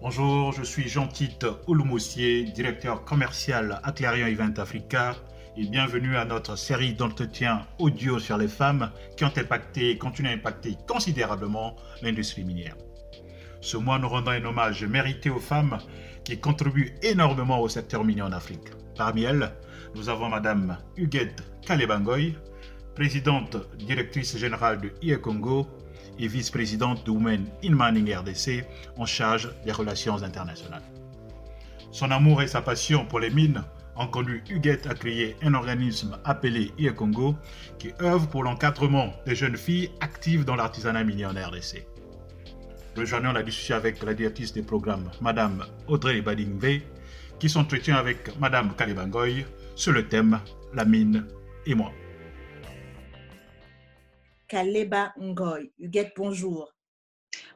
Bonjour, je suis Jean-Tite Ouloumoussier, directeur commercial à Clarion Event Africa et bienvenue à notre série d'entretiens audio sur les femmes qui ont impacté et continuent à impacter considérablement l'industrie minière. Ce mois, nous rendons un hommage mérité aux femmes qui contribuent énormément au secteur minier en Afrique. Parmi elles, nous avons Madame Huguette Kalebangoy, présidente directrice générale de IE Congo et vice-présidente de Women in Mining RDC en charge des relations internationales. Son amour et sa passion pour les mines ont conduit Huguette à créer un organisme appelé IE Congo qui œuvre pour l'encadrement des jeunes filles actives dans l'artisanat minier en RDC. Rejoignons la discussion avec la directrice des programmes, Madame Audrey Badingve, qui s'entretient avec Madame Kalibangoy sur le thème La mine et moi. Kaleba Ngoy. Huguette, bonjour.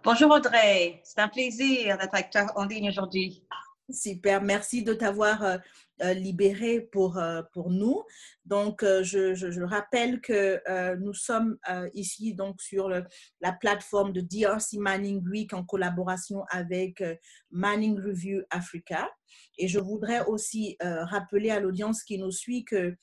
Bonjour Audrey, c'est un plaisir d'être en ligne aujourd'hui. Super, merci de t'avoir euh, euh, libéré pour, euh, pour nous. Donc, je, je, rappelle que nous sommes ici donc sur la plateforme de DRC Mining Week en collaboration avec Mining Review Africa. Et je voudrais aussi rappeler à l'audience qui nous suit que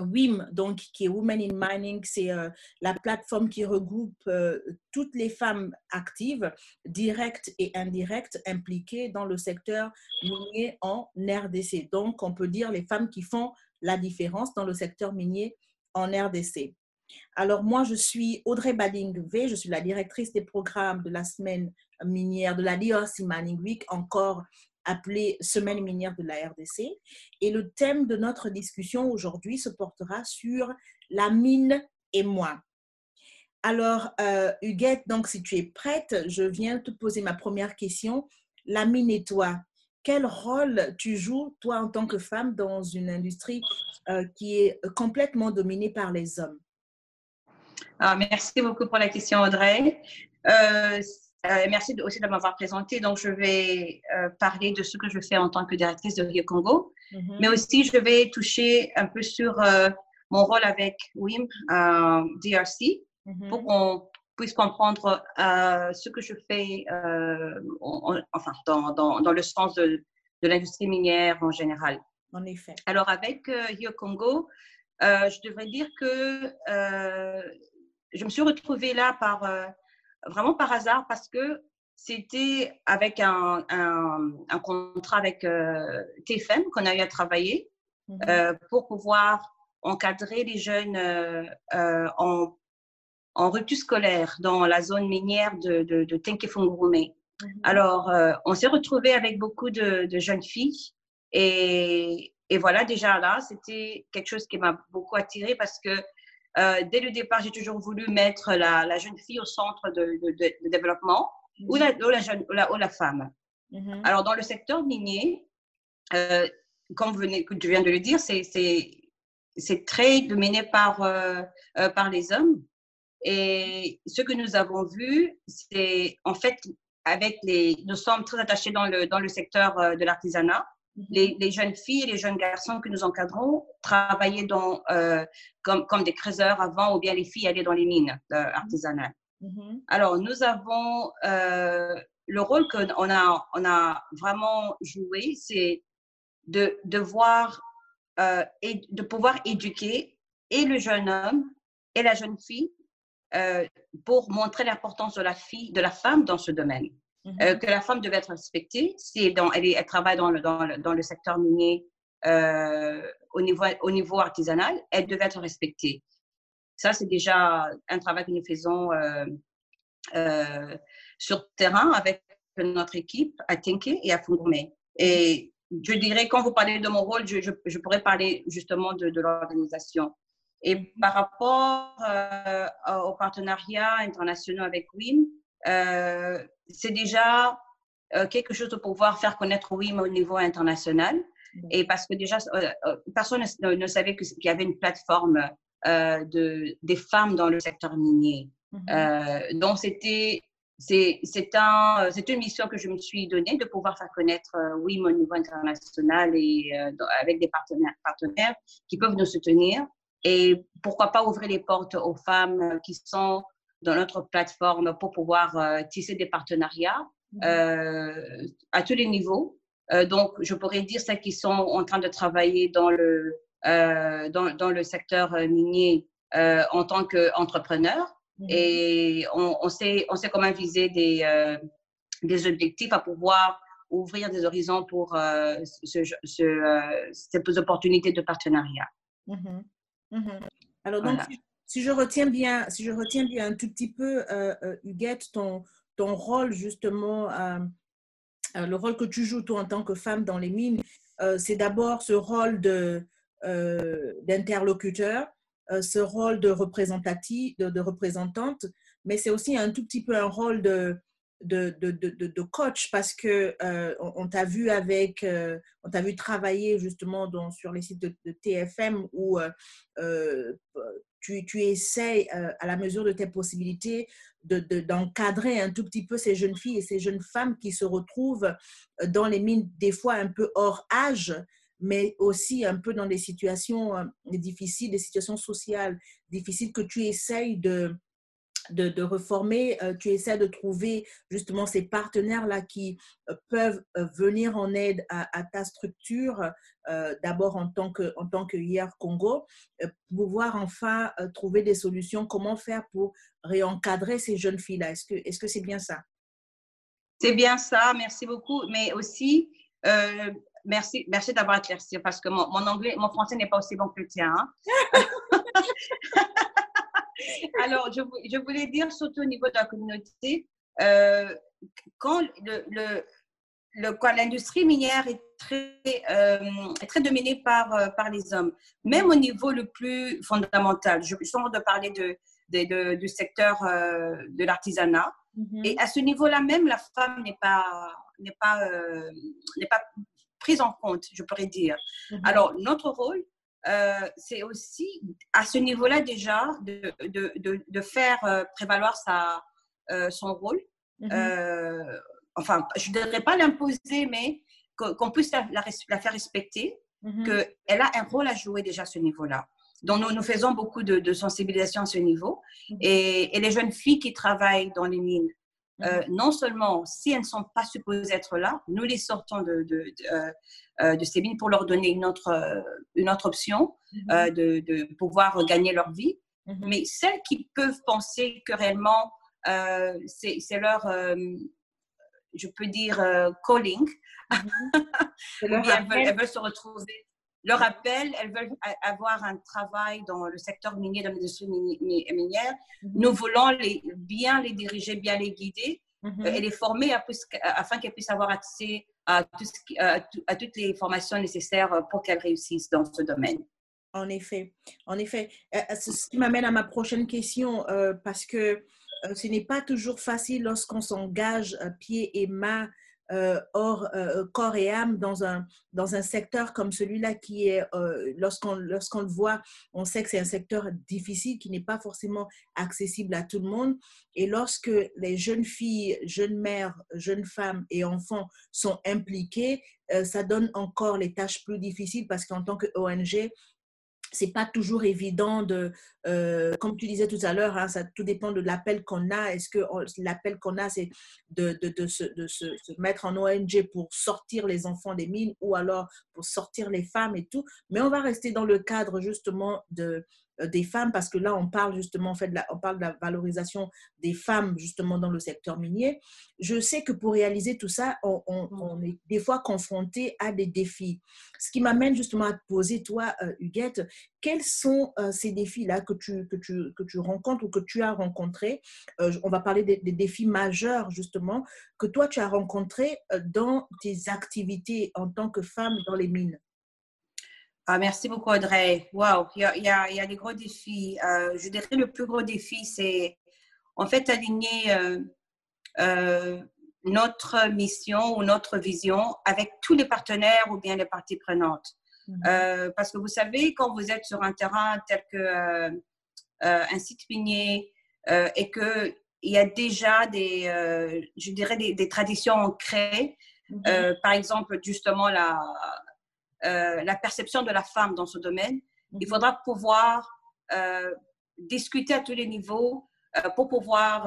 WIM, donc, qui est Women in Mining, c'est euh, la plateforme qui regroupe euh, toutes les femmes actives, directes et indirectes, impliquées dans le secteur minier en RDC. Donc, on peut dire les femmes qui font la différence dans le secteur minier en RDC. Alors, moi, je suis Audrey Bading-V, je suis la directrice des programmes de la semaine minière de la DRC Mining Week, encore appelée Semaine minière de la RDC. Et le thème de notre discussion aujourd'hui se portera sur la mine et moi. Alors, euh, Huguette, donc si tu es prête, je viens te poser ma première question. La mine et toi, quel rôle tu joues, toi, en tant que femme, dans une industrie euh, qui est complètement dominée par les hommes? Ah, Merci beaucoup pour la question, Audrey. Euh, euh, merci aussi de m'avoir présenté. Donc, je vais euh, parler de ce que je fais en tant que directrice de Rio Congo, mm-hmm. mais aussi je vais toucher un peu sur euh, mon rôle avec WIM DRC mm-hmm. pour qu'on puisse comprendre ce que je fais enfin, dans, dans, dans, le sens de, de l'industrie minière en général. En effet. Alors, avec Rio Congo, je devrais dire que je me suis retrouvée là par vraiment par hasard parce que c'était avec un, un, contrat avec euh, TFM qu'on a eu à travailler mhm. euh, pour pouvoir encadrer les jeunes euh, en, en, rupture scolaire dans la zone minière de, de, de mhm. Alors, on s'est retrouvé avec beaucoup de, de jeunes filles et, et, voilà, déjà là, c'était quelque chose qui m'a beaucoup attirée parce que dès le départ, j'ai toujours voulu mettre la, jeune fille au centre de, développement ou, la, la, jeune, ou, la, ou la femme. Mhm. Alors, dans le secteur minier, euh, comme vous venez, tu viens de le dire, c'est très dominé par, euh, par les hommes. Et ce que nous avons vu, c'est en fait, avec les, nous sommes très attachés dans le, dans le secteur de l'artisanat. Les, jeunes filles et les jeunes garçons que nous encadrons travaillaient dans, euh, comme, comme, des creuseurs avant ou bien les filles allaient dans les mines euh, artisanales. Mhm. Alors, nous avons euh, le rôle qu'on a, on a vraiment joué, c'est de, de voir et de pouvoir éduquer et le jeune homme et la jeune fille pour montrer l'importance de la fille, de la femme dans ce domaine. Euh, mhm. que la femme devait être respectée. Si dans, elle, elle, travaille dans le, dans le, dans le secteur minier euh, au, niveau, au niveau artisanal, elle devait être respectée. Ça, c'est déjà un travail que nous faisons euh, euh sur terrain avec notre équipe à Tinké et à Fungomé. Et je dirais, quand vous parlez de mon rôle, je, je, je pourrais parler justement de, de l'organisation. Et par rapport euh, aux partenariats internationaux avec WIM, euh, c'est déjà euh, quelque chose de pouvoir faire connaître WIM au niveau international. Et parce que déjà, euh, personne ne, savait qu'il y avait une plateforme de, des femmes dans le secteur minier. Mm-hmm. donc, c'était c'est un, une mission que je me suis donnée de pouvoir faire connaître WIM au niveau international et avec des partenaires, partenaires qui peuvent nous soutenir. Et pourquoi pas ouvrir les portes aux femmes qui sont dans notre plateforme pour pouvoir tisser des partenariats mm-hmm. à tous les niveaux. donc, je pourrais dire celles qui sont en train de travailler dans le, dans, dans, le secteur minier en tant qu'entrepreneur. Mm-hmm. Et on, on, sait, on sait comment viser des, des objectifs à pouvoir ouvrir des horizons pour euh, ce, ce, euh, ces opportunités de partenariat. Mm-hmm. Alors, donc, si, je retiens bien, si je retiens bien un tout petit peu, euh, Huguette, ton, ton rôle justement, le rôle que tu joues toi en tant que femme dans les mines, c'est d'abord ce rôle de, d'interlocuteur, ce rôle de représentative, de, représentante, mais c'est aussi un tout petit peu un rôle de, de, de, de, coach parce que euh, on, t'a vu avec, euh, on t'a vu travailler justement sur les sites de, TFM où euh, tu, tu essaies à la mesure de tes possibilités d'encadrer un tout petit peu ces jeunes filles et ces jeunes femmes qui se retrouvent dans les mines des fois un peu hors âge mais aussi un peu dans des situations difficiles, des situations sociales. Difficiles que tu essayes de, de, reformer, euh, tu essaies de trouver justement ces partenaires-là qui euh, peuvent euh, venir en aide à, ta structure, d'abord en tant que, en tant que IR Congo, pouvoir enfin trouver des solutions, comment faire pour réencadrer ces jeunes filles-là? Est-ce que c'est -ce c'est bien ça? C'est bien ça, merci beaucoup. Mais aussi, merci, merci d'avoir éclairci parce que mon, anglais, mon français n'est pas aussi bon que le tien. Hein. Alors, je, je, voulais dire, surtout au niveau de la communauté, euh, quand le, le, l'industrie minière est très, euh, très dominée par, euh, par les hommes, même au niveau le plus fondamental. Je suis de parler de, de, du secteur de l'artisanat. Mm-hmm. Et à ce niveau-là même, la femme n'est pas, n'est pas, n'est pas prise en compte, je pourrais dire. Mm-hmm. Alors, notre rôle, euh, c'est aussi à ce niveau-là déjà de, de, de, faire euh, prévaloir sa, euh, son rôle. Mm-hmm. enfin, je ne dirais pas l'imposer, mais qu'on puisse la, la, faire respecter, mm-hmm. qu'elle a un rôle à jouer déjà à ce niveau-là. Donc, nous, nous faisons beaucoup de, sensibilisation à ce niveau. Et, et, les jeunes filles qui travaillent dans les mines, euh, non seulement si elles ne sont pas supposées être là, nous les sortons de, de, de, euh, ces mines pour leur donner une autre, euh, une autre option mhm. de, pouvoir gagner leur vie. Mhm. Mais celles qui peuvent penser que réellement c'est leur, je peux dire, calling, mhm. elles veulent se retrouver leur appel, elles veulent avoir un travail dans le secteur minier, dans l'industrie minière. Mhm. Nous voulons les, bien les diriger, bien les guider mhm. euh, et les former afin qu'elles puissent avoir accès à, à, toutes les formations nécessaires pour qu'elles réussissent dans ce domaine. En effet, en effet. Euh, euh, ce qui m'amène à ma prochaine question, parce que ce n'est pas toujours facile lorsqu'on s'engage pied et main euh, euh, corps et âme dans un, dans un secteur comme celui-là qui est, euh, lorsqu'on lorsqu'on le voit, on sait que c'est un secteur difficile qui n'est pas forcément accessible à tout le monde. Et lorsque les jeunes filles, jeunes mères, jeunes femmes et enfants sont impliqués, ça donne encore les tâches plus difficiles parce qu'en tant que ONG, c'est pas toujours évident de, euh, comme tu disais tout à l'heure, hein, ça tout dépend de l'appel qu'on a. Est-ce que l'appel qu'on a, c'est de, se, mettre en ONG pour sortir les enfants des mines ou alors pour sortir les femmes et tout. Mais on va rester dans le cadre justement de, des femmes parce que là, on parle justement, en fait, de la, on parle de la valorisation des femmes justement dans le secteur minier. Je sais que pour réaliser tout ça, on, on, est des fois confronté à des défis. Ce qui m'amène justement à te poser, toi, euh, Huguette, quels sont euh, ces défis-là que tu, que, tu, que tu rencontres ou que tu as rencontrés? On va parler des, des, défis majeurs justement que toi, tu as rencontrés dans tes activités en tant que femme dans les mines. Ah, merci beaucoup, Audrey. Wow, il y a, il y a, des gros défis. Euh, je dirais que le plus gros défi, c'est en fait aligner euh, euh, notre mission ou notre vision avec tous les partenaires ou bien les parties prenantes. Mhm. parce que vous savez, quand vous êtes sur un terrain tel que un site minier et qu'il y a déjà des, je dirais, des, des traditions ancrées, mhm. par exemple, justement, la, euh, la perception de la femme dans ce domaine. Il mhm. faudra pouvoir euh, discuter à tous les niveaux pour pouvoir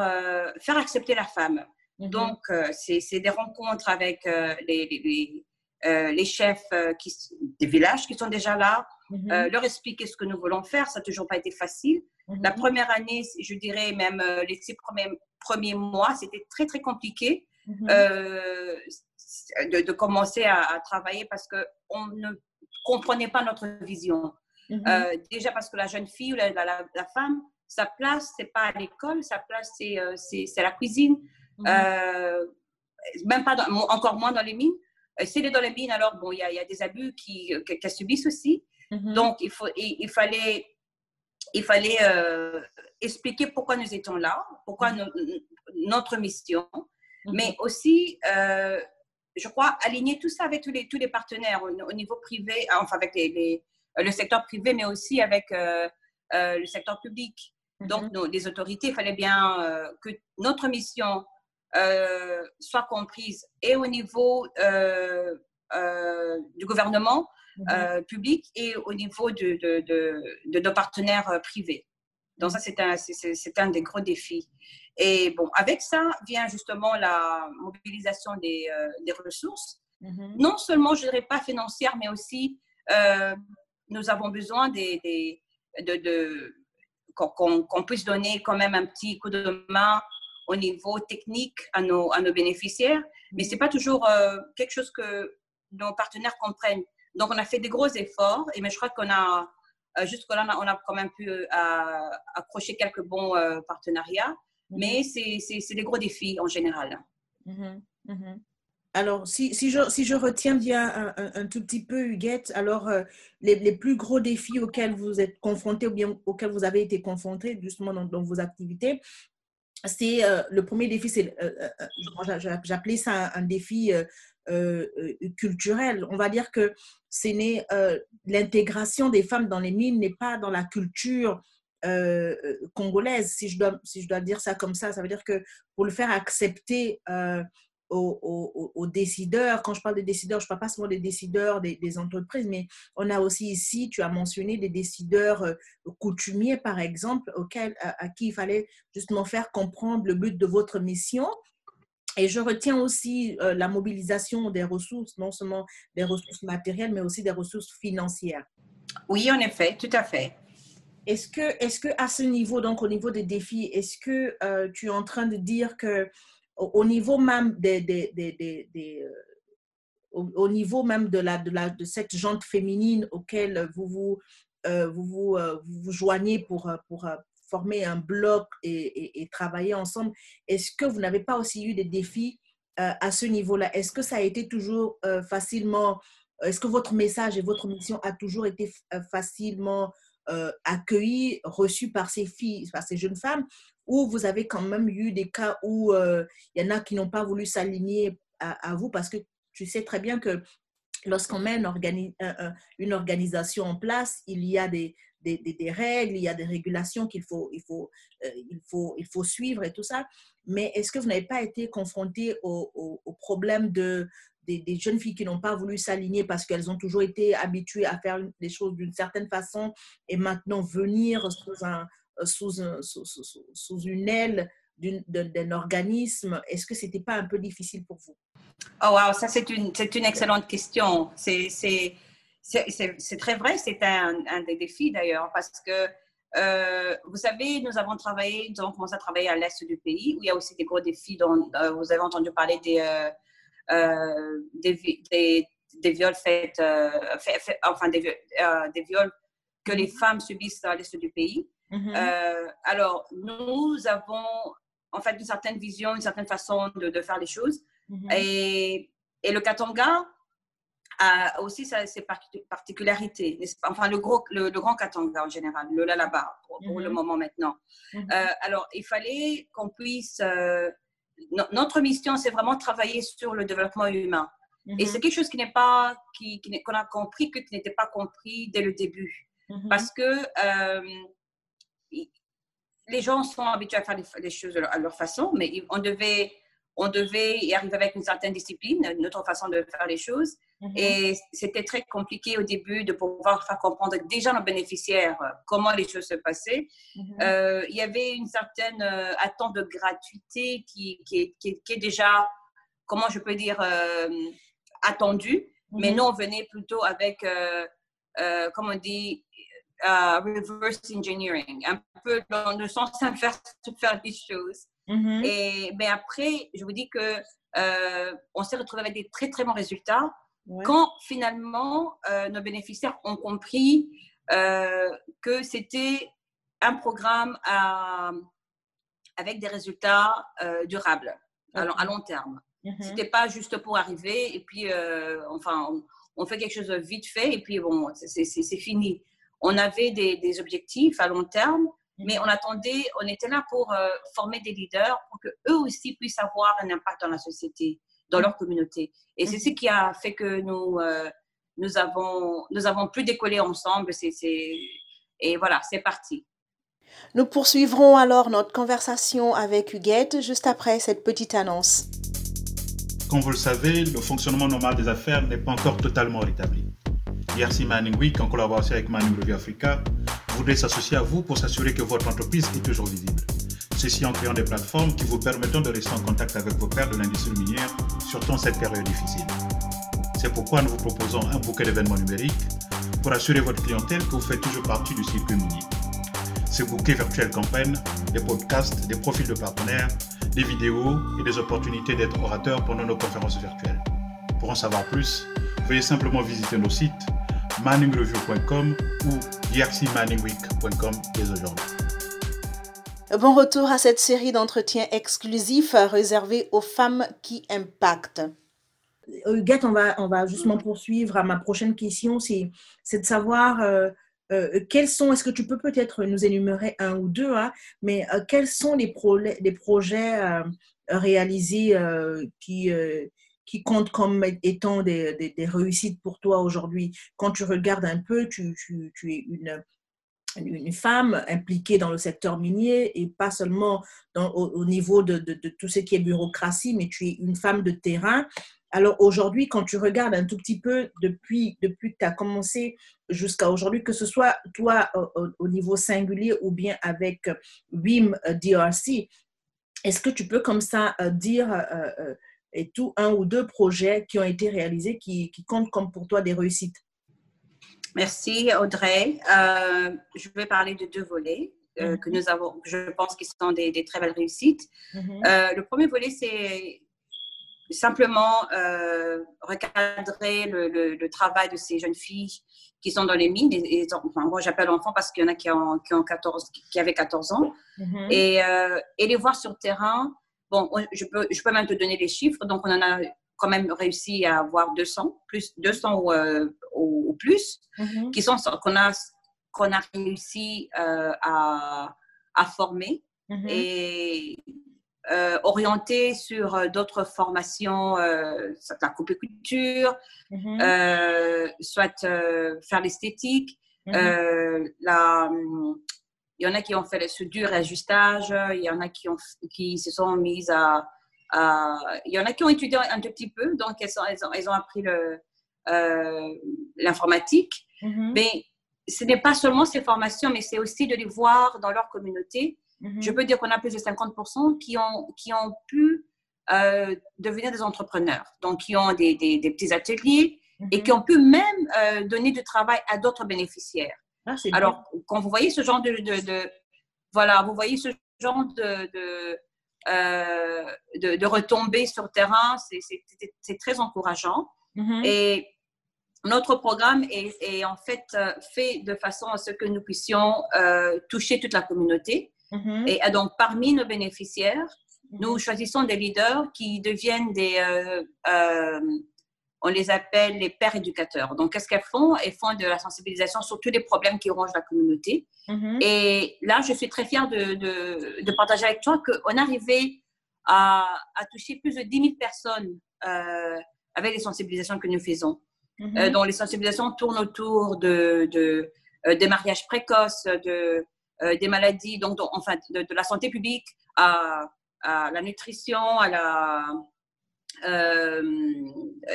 faire accepter la femme. Mhm. Donc, c'est des rencontres avec les, les, chefs qui, des villages qui sont déjà là, mhm. leur expliquer ce que nous voulons faire. Ça n'a toujours pas été facile. La première année, je dirais même les six premiers, premiers mois, c'était très, très compliqué. De, commencer à, travailler parce qu'on ne comprenait pas notre vision. Mhm. Euh, déjà parce que la jeune fille ou la, la, femme, sa place, c'est pas à l'école, sa place, c'est euh, la cuisine. Mhm. Euh, même pas encore moins dans les mines. Si elle est dans les mines, alors bon, il y, y, a des abus qu'elle qui, subissent aussi. Mhm. Donc, il, faut, il, fallait, il fallait expliquer pourquoi nous étions là, pourquoi notre mission, mais aussi je crois, aligner tout ça avec tous les, tous les partenaires au, niveau privé, enfin avec les, le secteur privé, mais aussi avec euh, euh, le secteur public. Mhm. Donc, les autorités, il fallait bien euh, que notre mission soit comprise et au niveau du gouvernement mhm. public et au niveau de, de, de, de nos partenaires privés. Donc, ça, c'est un, c'est, un des gros défis. Et bon, avec ça vient justement la mobilisation des, des ressources. Mhm. Non seulement, je dirais pas financière, mais aussi nous avons besoin des, de, de qu'on puisse donner quand même un petit coup de main au niveau technique à nos, à nos bénéficiaires, mais ce n'est pas toujours euh, quelque chose que nos partenaires comprennent. Donc, on a fait des gros efforts, et mais je crois qu'on a, euh, jusque-là, on a quand même pu euh, accrocher quelques bons partenariats. Mais c'est des gros défis en général. Mm-hmm. Mm-hmm. Alors, si, si, je, si je retiens bien un, tout petit peu, Huguette, alors euh, les, les, plus gros défis auxquels vous êtes confrontés ou bien auxquels vous avez été confrontés justement dans, vos activités, c'est euh, le premier défi, c'est euh, j'appelais ça un, défi culturel. On va dire que l'intégration des femmes dans les mines n'est pas dans la culture congolaise, si je, dois, si je dois dire ça comme ça. Ça veut dire que pour le faire accepter aux, décideurs. Quand je parle des décideurs, je ne parle pas seulement des décideurs des, entreprises, mais on a aussi ici, tu as mentionné des décideurs euh, coutumiers, par exemple, auxquels, à, qui il fallait justement faire comprendre le but de votre mission. Et je retiens aussi euh, la mobilisation des ressources, non seulement des ressources matérielles, mais aussi des ressources financières. Oui, en effet, tout à fait. Est-ce que, est-ce que à ce niveau, donc au niveau des défis, est-ce que euh, tu es en train de dire que au, niveau même de, cette jante féminine auquel vous vous, euh, euh, joignez pour, pour former un bloc et, et, travailler ensemble, est-ce que vous n'avez pas aussi eu des défis à ce niveau-là? Est-ce que ça a été toujours facilement, est-ce que votre message et votre mission a toujours été facilement accueilli, reçu par ces filles, par ces jeunes femmes ou vous avez quand même eu des cas où euh, il y en a qui n'ont pas voulu s'aligner à, vous parce que tu sais très bien que lorsqu'on met une, organisation en place, il y a des, règles, il y a des régulations qu'il euh, faut, suivre et tout ça. Mais est-ce que vous n'avez pas été confronté au, au, problème de, des, jeunes filles qui n'ont pas voulu s'aligner parce qu'elles ont toujours été habituées à faire les choses d'une certaine façon et maintenant venir sous sous, une aile d'un organisme, est-ce que ce n'était pas un peu difficile pour vous? Oh, wow, ça, c'est une, une excellente question. C'est très vrai, c'est un, des défis d'ailleurs, parce que euh, vous savez, nous avons travaillé, nous avons commencé à travailler à l'est du pays, où il y a aussi des gros défis dont euh, vous avez entendu parler des, euh, des, des, des, viols faits, fait, enfin des, des, viols que les femmes subissent à l'est du pays. Euh, alors, nous avons en fait une certaine vision, une certaine façon de, faire les choses. Mm-hmm. et, et, le Katanga a aussi ses particularités. Enfin, le, gros, le, grand Katanga en général, le Lalaba pour, pour le mm-hmm. moment maintenant. Euh, alors, il fallait qu'on puisse... Euh, notre mission, c'est vraiment travailler sur le développement humain. Et c'est quelque chose qui n'est pas, qu'on qui, a compris, que qui n'était pas compris dès le début. Parce que les gens sont habitués à faire les, choses à leur façon, mais on devait, on devait y arriver avec une certaine discipline, une autre façon de faire les choses. Mhm. Et c'était très compliqué au début de pouvoir faire comprendre déjà nos bénéficiaires euh, comment les choses se passaient. Mhm. Euh, il y avait une certaine euh, attente de gratuité qui, qui, est déjà, comment je peux dire, attendue. Mais mhm. nous, on venait plutôt avec, comme on dit, reverse engineering, un peu dans le sens de faire, faire des choses. Mm-hmm. Et mais après, je vous dis que euh, on s'est retrouvé avec des très très bons résultats quand finalement euh, nos bénéficiaires ont compris euh, que c'était un programme à, avec des résultats durables à, long terme. Mm-hmm. C'était pas juste pour arriver et puis enfin on, on, fait quelque chose vite fait et puis bon c'est fini. On avait des, des objectifs à long terme mais on attendait, on était là pour euh, former des leaders pour que eux aussi puissent avoir un impact dans la société, dans leur communauté. Et c'est ce qui a fait que nous, euh, nous, avons, nous avons pu décoller ensemble. Et voilà, c'est parti. Nous poursuivrons alors notre conversation avec Huguette juste après cette petite annonce. Comme vous le savez, le fonctionnement normal des affaires n'est pas encore totalement rétabli. IRC Manning Week, en collaboration avec Manning Review Africa, voudrait s'associer à vous pour s'assurer que votre entreprise est toujours visible. Ceci en créant des plateformes qui vous permettront de rester en contact avec vos pairs de l'industrie minière, surtout en cette période difficile. C'est pourquoi nous vous proposons un bouquet d'événements numériques pour assurer votre clientèle que vous faites toujours partie du circuit minier. Ces bouquets virtuels comprennent des podcasts, des profils de partenaires, des vidéos et des opportunités d'être orateur pendant nos conférences virtuelles. Pour en savoir plus, veuillez simplement visiter nos sites manningreview.com ou drcmanningweek.com dès aujourd'hui. Bon retour à cette série d'entretiens exclusifs réservés aux femmes qui impactent. Huguette, on va, on va justement poursuivre à ma prochaine question, c'est de savoir euh, euh, quels sont, est-ce que tu peux peut-être nous énumérer un ou deux, hein, mais euh, quels sont les, les projets réalisés qui, qui comptent comme étant des, des, réussites pour toi aujourd'hui. Quand tu regardes un peu, tu, tu, tu es une, une femme impliquée dans le secteur minier et pas seulement au, niveau de, de, tout ce qui est bureaucratie, mais tu es une femme de terrain. Alors aujourd'hui, quand tu regardes un tout petit peu depuis, depuis que tu as commencé jusqu'à aujourd'hui, que ce soit toi au, niveau singulier ou bien avec WIM DRC, est-ce que tu peux comme ça euh, dire euh, et tout un ou deux projets qui ont été réalisés qui, qui comptent comme pour toi des réussites Merci Audrey. Euh, je vais parler de deux volets euh, que mhm. nous avons, je pense qu'ils sont des, des, très belles réussites. Mhm. Euh, le premier volet, c'est simplement recadrer le, le, travail de ces jeunes filles qui sont dans les mines. Et, enfin, moi, j'appelle enfants parce qu'il y en a qui, ont, qui, ont 14, qui avaient 14 ans. Mhm. et, et, les voir sur le terrain Bon, je peux, je peux même te donner les chiffres. Donc, on en a quand même réussi à avoir 200, plus 200 ou, euh, ou, plus, mm-hmm. qui sont qu'on a qu'on a réussi euh, à, à, former mm-hmm. et euh, orienter sur d'autres formations, soit la coupe couture, mm-hmm. soit faire l'esthétique, la il y en a qui ont fait le soudure et ajustage, il y en a qui, ont, qui se sont mises à, Il y en a qui ont étudié un tout petit peu, donc elles, ont, elles ont, appris euh, l'informatique. Mm-hmm. Mais ce n'est pas seulement ces formations, mais c'est aussi de les voir dans leur communauté. Mm-hmm. Je peux dire qu'on a plus de 50% qui ont, qui ont pu euh, devenir des entrepreneurs, donc qui ont des, des, petits ateliers et mm-hmm. qui ont pu même euh, donner du travail à d'autres bénéficiaires. Ah, Alors, quand vous voyez ce genre de, de, voilà, vous voyez ce genre de, de, euh, de, retombées sur terrain, c'est très encourageant. Mm-hmm. Et notre programme est, est, en fait euh, fait de façon à ce que nous puissions euh, toucher toute la communauté. Mm-hmm. Et donc, parmi nos bénéficiaires, nous mm-hmm. choisissons des leaders qui deviennent des, on les appelle les pères éducateurs. Donc, qu'est-ce qu'elles font? Elles font de la sensibilisation sur tous les problèmes qui rongent la communauté. Mm-hmm. Et là, je suis très fière de, de, partager avec toi qu'on est arrivé à, à, toucher plus de 10 000 personnes euh, avec les sensibilisations que nous faisons. Mm-hmm. Euh, dont les sensibilisations tournent autour de, de euh, des mariages précoces, de, des maladies, donc, enfin, de, la santé publique à, à la nutrition, à la, euh,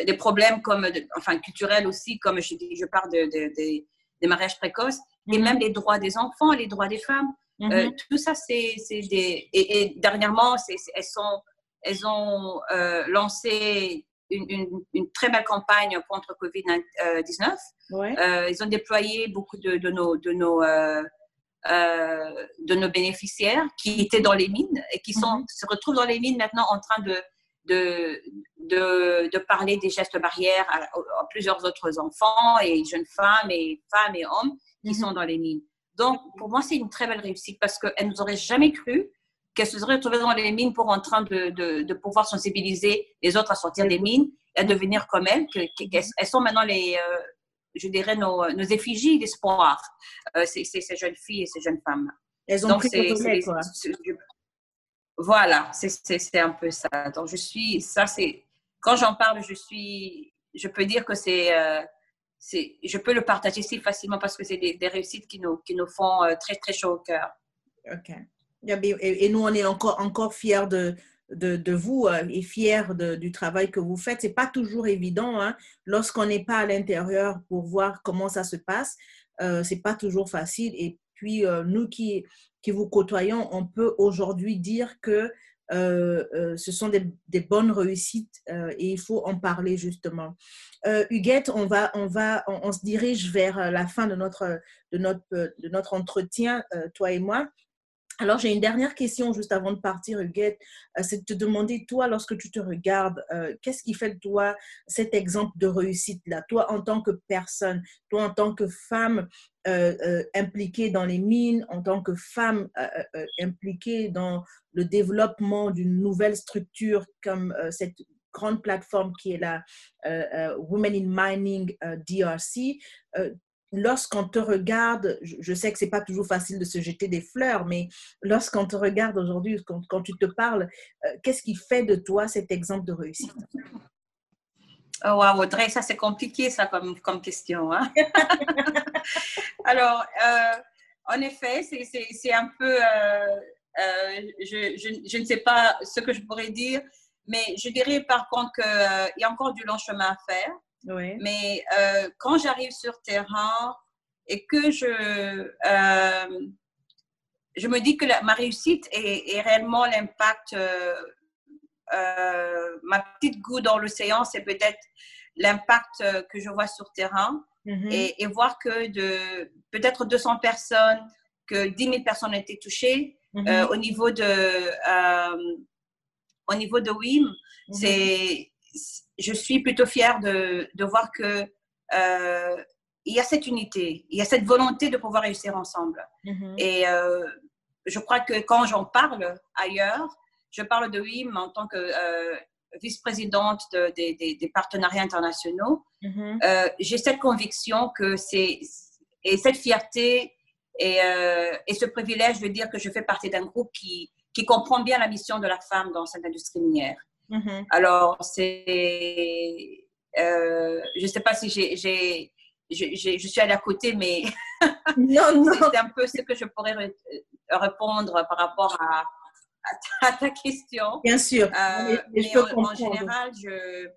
des problèmes comme, enfin, culturels aussi, comme je dis, je parle de, des mariages précoces, et même les droits des enfants, les droits des femmes. Euh, mhm. tout ça, c'est des. Et, dernièrement, elles, sont, elles ont euh, lancé une, une, très belle campagne contre Covid-19. Ouais. ils ont déployé beaucoup de, de nos, de nos de nos bénéficiaires qui étaient dans les mines et qui sont, mhm. se retrouvent dans les mines maintenant en train de, de, de, parler des gestes barrières à, plusieurs autres enfants et jeunes femmes et femmes et hommes qui mhm. sont dans les mines. Donc, pour moi, c'est une très belle réussite parce qu'elles nous auraient jamais cru qu'elles se seraient retrouvées dans les mines pour en train de, de, de, pouvoir sensibiliser les autres à sortir des mines et à devenir comme elles. Qu'elles sont maintenant les, euh, je dirais, nos, nos effigies d'espoir, euh, ces, ces, jeunes filles et ces jeunes femmes. Elles ont Donc, pris quoi. Voilà, c'est un peu ça. Donc, je suis, ça, c'est, quand j'en parle, je suis, je peux dire que c'est, euh, je peux le partager si facilement parce que c'est des, réussites qui nous, qui nous font euh, très, très chaud au cœur. OK. Et, nous, on est encore, encore fiers de, de, vous euh, et fier du travail que vous faites. C'est pas toujours évident hein, lorsqu'on n'est pas à l'intérieur pour voir comment ça se passe. Euh, c'est pas toujours facile. Et puis euh, nous qui qui vous côtoyons, on peut aujourd'hui dire que euh, ce sont des, bonnes réussites et il faut en parler justement. Huguette, on va on va on, se dirige vers la fin de notre de notre de notre entretien, toi et moi. Alors, j'ai une dernière question juste avant de partir, Huguette. Euh, c'est de te demander, toi, lorsque tu te regardes, euh, qu'est-ce qui fait de toi cet exemple de réussite-là Toi, en tant que personne, toi, en tant que femme euh, impliquée dans les mines, en tant que femme impliquée dans le développement d'une nouvelle structure comme cette grande plateforme qui est la Women in Mining DRC, lorsqu'on te regarde, je sais que c'est pas toujours facile de se jeter des fleurs, mais lorsqu'on te regarde aujourd'hui, quand, tu te parles, euh, qu'est-ce qui fait de toi cet exemple de réussite? Oh wow, Audrey, ça c'est compliqué ça comme, comme question. Hein? Alors, euh, en effet, c'est un peu, euh, je, je, je, ne sais pas ce que je pourrais dire, mais je dirais par contre qu'il y a encore du long chemin à faire. Mais euh, quand j'arrive sur terrain et que je, euh, je me dis que ma réussite est, réellement l'impact, euh, ma petite goutte dans l'océan, c'est peut-être l'impact que je vois sur terrain mm-hmm. et, voir que de peut-être 200 personnes, que 10 000 personnes ont été touchées mm-hmm. au niveau de, au niveau de WIM, mm-hmm. c'est je suis plutôt fière de, de voir que euh, il y a cette unité, il y a cette volonté de pouvoir réussir ensemble. Mm-hmm. Et euh, je crois que quand j'en parle ailleurs, je parle de WIM en tant que euh, vice-présidente des, des, partenariats internationaux. Mm-hmm. J'ai cette conviction que c'est et cette fierté et, et, ce privilège de dire que je fais partie d'un groupe qui, qui comprend bien la mission de la femme dans cette industrie minière. Mm-hmm. Alors, c'est. Euh, je ne sais pas si j'ai. Je suis allée à côté, mais non, non. c'est un peu ce que je pourrais euh, répondre par rapport à, à, ta, question. Bien sûr. Euh, mais, en, général, je,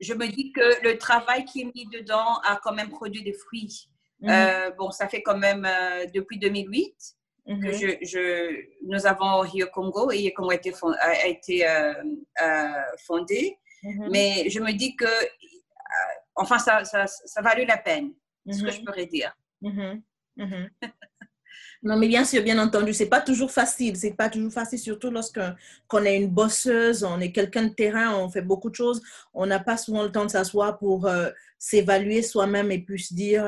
je me dis que le travail qui est mis dedans a quand même produit des fruits. Mm-hmm. bon, ça fait quand même depuis 2008 que mhm. je, je, nous avons Rio Congo et Congo a été, fondé, a été euh, euh, fondé. Mhm. Mais je me dis que, euh, enfin, ça, ça, ça valut la peine, ce que je mhm. pourrais dire. Non, mais bien sûr, bien entendu, c'est pas toujours facile. C'est pas toujours facile, surtout lorsqu'on est une bosseuse, on est quelqu'un de terrain, on fait beaucoup de choses. On n'a pas souvent le temps de s'asseoir pour s'évaluer soi-même et puis se dire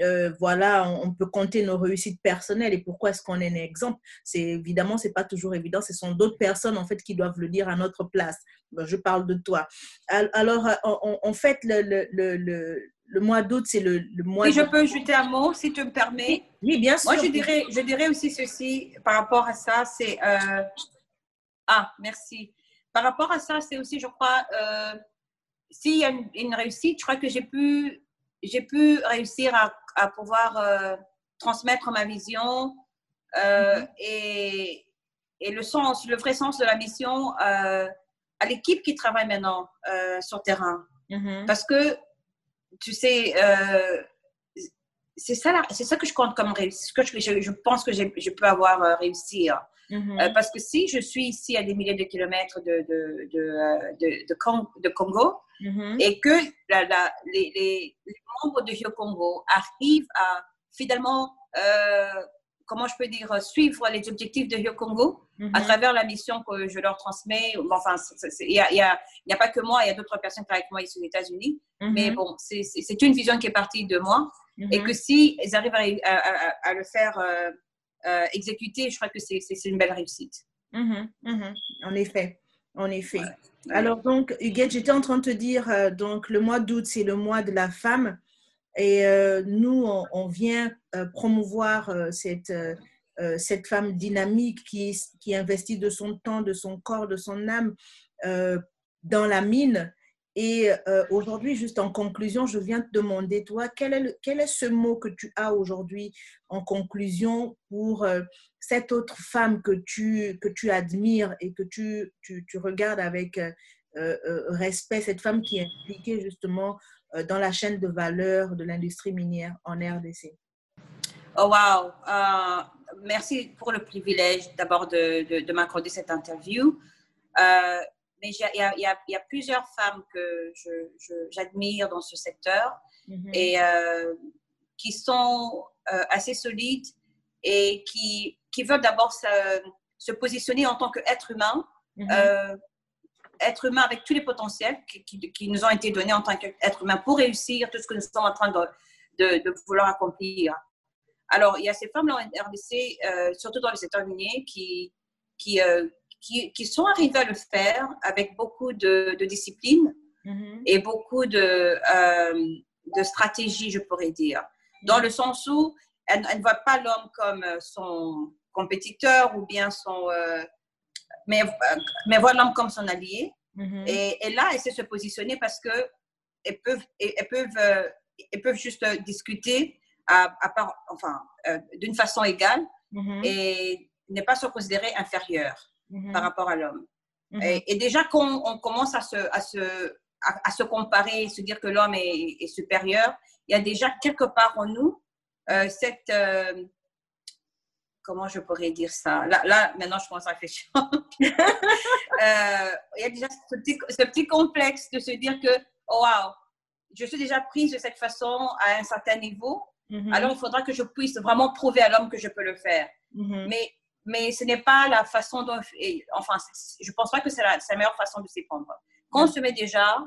euh, voilà, on, peut compter nos réussites personnelles et pourquoi est-ce qu'on est un exemple. C'est évidemment, c'est pas toujours évident. Ce sont d'autres personnes en fait qui doivent le dire à notre place. je parle de toi. Alors, en, fait, le, le, mois d'août, c'est le, mois. Si je peux ajouter un mot, si tu me permets. Oui, bien sûr. Moi, je dirais, je dirais aussi ceci par rapport à ça. C'est euh, ah, merci. Par rapport à ça, c'est aussi, je crois, euh, s'il y a une, une réussite, je crois que j'ai pu j'ai pu réussir à, à pouvoir euh, transmettre ma vision euh, mm-hmm. et, et le sens, le vrai sens de la mission à l'équipe qui travaille maintenant sur terrain. Mm-hmm. Parce que, tu sais, c'est ça, c'est ça que je compte comme réussite, que je, je pense que je peux avoir réussi. Hein. Mm-hmm. parce que si je suis ici à des milliers de kilomètres de, de, de, de, Congo, mm-hmm. et que la, la, les, les, membres de Rio Congo arrivent à finalement comment je peux dire, suivre les objectifs de Rio Congo à mhm. travers la mission que je leur transmets. Enfin, il n'y a, y a, y a, pas que moi, il y a d'autres personnes qui travaillent avec moi ici aux États-Unis. Mhm. Mais bon, c'est une vision qui est partie de moi. Et mhm. que si ils arrivent à, à, le faire euh, euh, exécuter, je crois que c'est une belle réussite. En effet, en effet. Alors donc, Huguette, j'étais en train de te dire, euh, donc le mois d'août, c'est le mois de la femme. Et euh, nous, on, vient euh, promouvoir euh, cette, cette femme dynamique qui, qui investit de son temps, de son corps, de son âme dans la mine. Et aujourd'hui, juste en conclusion, je viens te demander, toi, quel est, quel est ce mot que tu as aujourd'hui en conclusion pour cette autre femme que tu, que tu admires et que tu, tu, regardes avec respect, cette femme qui est impliquée justement euh, dans la chaîne de valeur de l'industrie minière en RDC. Oh wow! Euh, merci pour le privilège d'abord de, de, m'accorder cette interview. Euh, mais il y, y, a plusieurs femmes que j'admire dans ce secteur mm-hmm. et qui sont assez solides et qui, qui veulent d'abord se, se, positionner en tant qu'être humain, mm-hmm être humain avec tous les potentiels qui, qui, nous ont été donnés en tant qu'être humain pour réussir tout ce que nous sommes en train de, de, vouloir accomplir. Alors, il y a ces femmes-là en RDC, euh, surtout dans les États-Unis, qui, qui, euh, qui, qui, sont arrivées à le faire avec beaucoup de, de discipline mm-hmm. et beaucoup de, euh, de stratégie, je pourrais dire. Dans le sens où elle, elle ne voit pas l'homme comme son compétiteur ou bien son mais, mais voir l'homme comme son allié. Mm-hmm. et, là, elle sait se positionner parce que elles peuvent, elles peuvent, euh, elles peuvent juste discuter à, part, enfin, euh, d'une façon égale mm-hmm. et ne pas se considérer inférieure mm-hmm. par rapport à l'homme. Et, déjà qu'on on commence à se, à, se, à, se comparer, se dire que l'homme est, supérieur, il y a déjà quelque part en nous euh, cette, comment je pourrais dire ça? Là, là, maintenant, je commence à réfléchir. Euh, il y a déjà ce petit, complexe de se dire que, oh, wow, je suis déjà prise de cette façon à un certain niveau. Mm-hmm. Alors, il faudra que je puisse vraiment prouver à l'homme que je peux le faire. Mm-hmm. Mais, mais ce n'est pas la façon dont. enfin, je ne pense pas que c'est la, la, meilleure façon de s'y prendre. Quand on mm-hmm. se met déjà,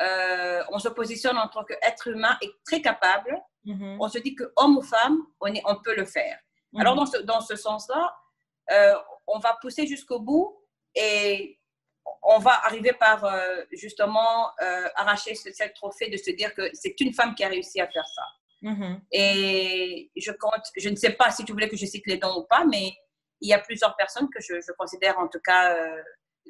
euh, on se positionne en tant qu'être humain et très capable, on se dit que homme ou femme, on, est, on peut le faire. Alors, dans ce, dans ce sens-là, euh, on va pousser jusqu'au bout et on va arriver par euh, justement euh, arracher ce, trophée de se dire que c'est une femme qui a réussi à faire ça. Mm-hmm. Et je compte, je ne sais pas si tu voulais que je cite les dons ou pas, mais il y a plusieurs personnes que je, considère en tout cas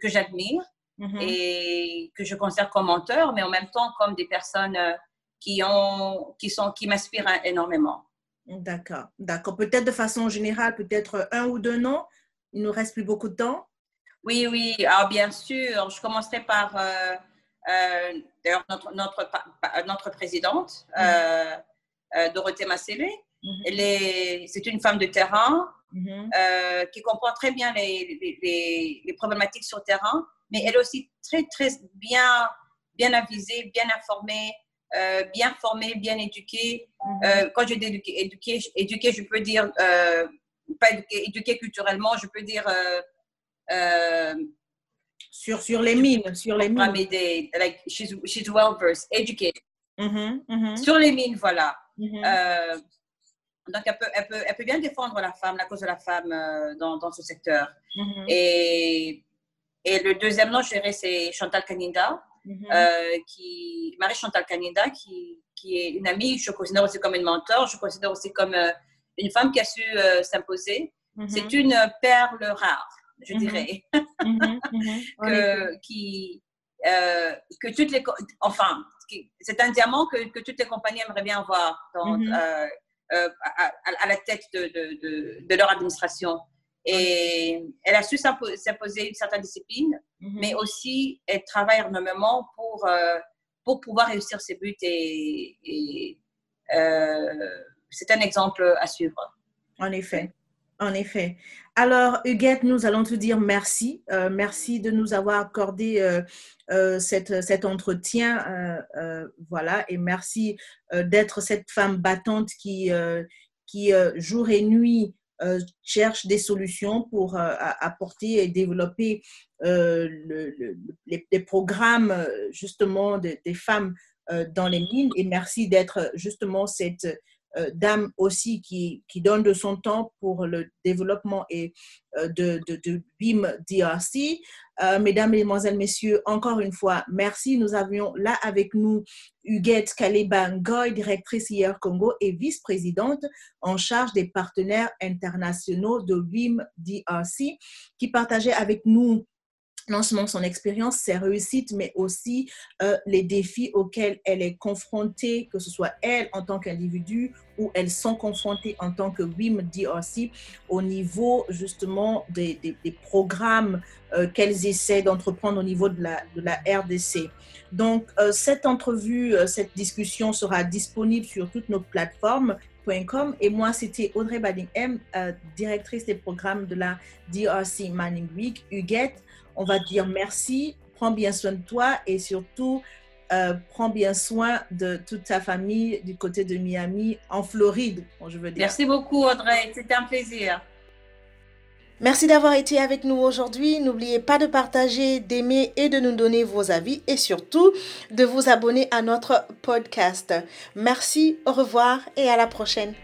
que j'admire mm-hmm. et que je considère comme menteurs, mais en même temps comme des personnes qui, ont, qui, sont, qui m'inspirent énormément. D'accord, d'accord. Peut-être de façon générale, peut-être un ou deux noms. Il nous reste plus beaucoup de temps. Oui, oui. Alors, bien sûr, je commencerai par euh, euh, notre, notre, notre présidente, mm -hmm. Dorothée Massélé. Mm-hmm. C'est une femme de terrain mm-hmm. qui comprend très bien les, les, les, problématiques sur terrain, mais elle est aussi très, très bien, bien avisée, bien informée, euh, bien formé, bien éduqué. Mhm. Euh, quand je dis éduqué, éduqué, je peux dire, euh, pas éduqué, éduqué, culturellement, je peux dire. sur, sur les mines, sur les mines. Des, like, she's, she's well versed, educated. Mhm, mhm. Sur les mines, voilà. Donc, elle peut, elle, peut, elle peut bien défendre la femme, la cause de la femme dans, dans ce secteur. Et, et le deuxième nom, je dirais, c'est Chantal Kaninda. Mm-hmm. Euh, qui, Marie-Chantal Canida, qui, qui, est une amie, je considère aussi comme une mentor, je considère aussi comme euh, une femme qui a su euh, s'imposer. Mm-hmm. C'est une perle rare, je dirais, que, qui, que toutes les, enfin, c'est un diamant que, que, toutes les compagnies aimeraient bien avoir dans, à, la tête de, de, de, leur administration. Et elle a su s'imposer une certaine discipline, mhm. mais aussi elle travaille énormément pour, euh, pour pouvoir réussir ses buts et, c'est un exemple à suivre. En effet. En effet. Alors, Huguette, nous allons te dire merci. Euh, merci de nous avoir accordé euh, euh, cet entretien. voilà, et merci d'être cette femme battante qui, jour et nuit, cherche des solutions pour apporter et développer les, programmes justement des femmes dans les mines. Et merci d'être justement cette dame aussi qui, qui, donne de son temps pour le développement et euh, de, de, BIM DRC. Euh, mesdames, Mesdemoiselles, Messieurs, encore une fois, merci. Nous avions là avec nous Huguette Kaleba Ngoy, directrice IR Congo et vice-présidente en charge des partenaires internationaux de BIM DRC, qui partageait avec nous non seulement son expérience, ses réussites, mais aussi euh, les défis auxquels elle est confrontée, que ce soit elle en tant qu'individu ou elles sont confrontées en tant que WIM DRC au niveau justement des, des, programmes euh, qu'elles essaient d'entreprendre au niveau de la, de la RDC. Donc, euh, cette entrevue, cette discussion sera disponible sur toutes nos plateformes et moi, c'était Audrey Bading M, directrice des programmes de la DRC Mining Week. Huguette, on va dire merci, prends bien soin de toi et surtout, euh, prends bien soin de toute ta famille du côté de Miami, en Floride, je veux dire. Merci beaucoup, Audrey. C'était un plaisir. Merci d'avoir été avec nous aujourd'hui. N'oubliez pas de partager, d'aimer et de nous donner vos avis et surtout de vous abonner à notre podcast. Merci, au revoir et à la prochaine.